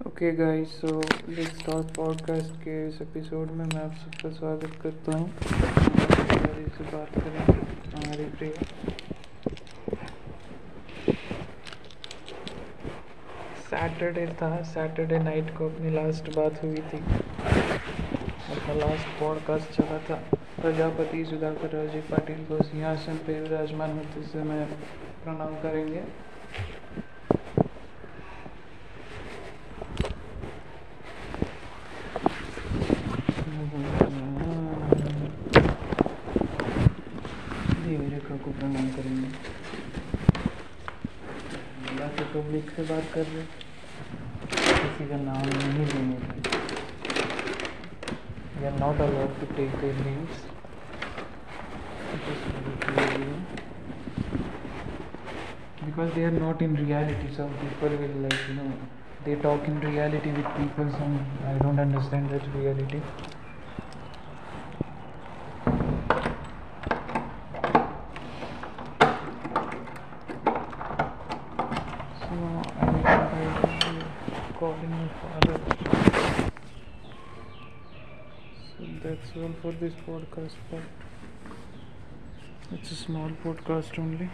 Okay guys so let's start podcast के इस episode में मैं आप सबका स्वागत करता हूँ। से बात करेंगे हमारी प्रिय सैटरडे था सैटरडे नाइट को अपनी लास्ट बात हुई थी। अपना लास्ट पॉडकास्ट चला था। प्रजापति सुधाकर राज़ी पाटिल को सिंहासन पर विराजमान होते समय प्रणाम करेंगे। ही मेरे घर को प्रणाम करेंगे। अल्लाह पब्लिक से बात कर रहे किसी का नाम नहीं लेने का। We are not allowed to take their names because they are not in reality some people will like you know they talk in reality with people some I don't understand that reality so i think i calling my father so that's all for this podcast. Part it's a small podcast only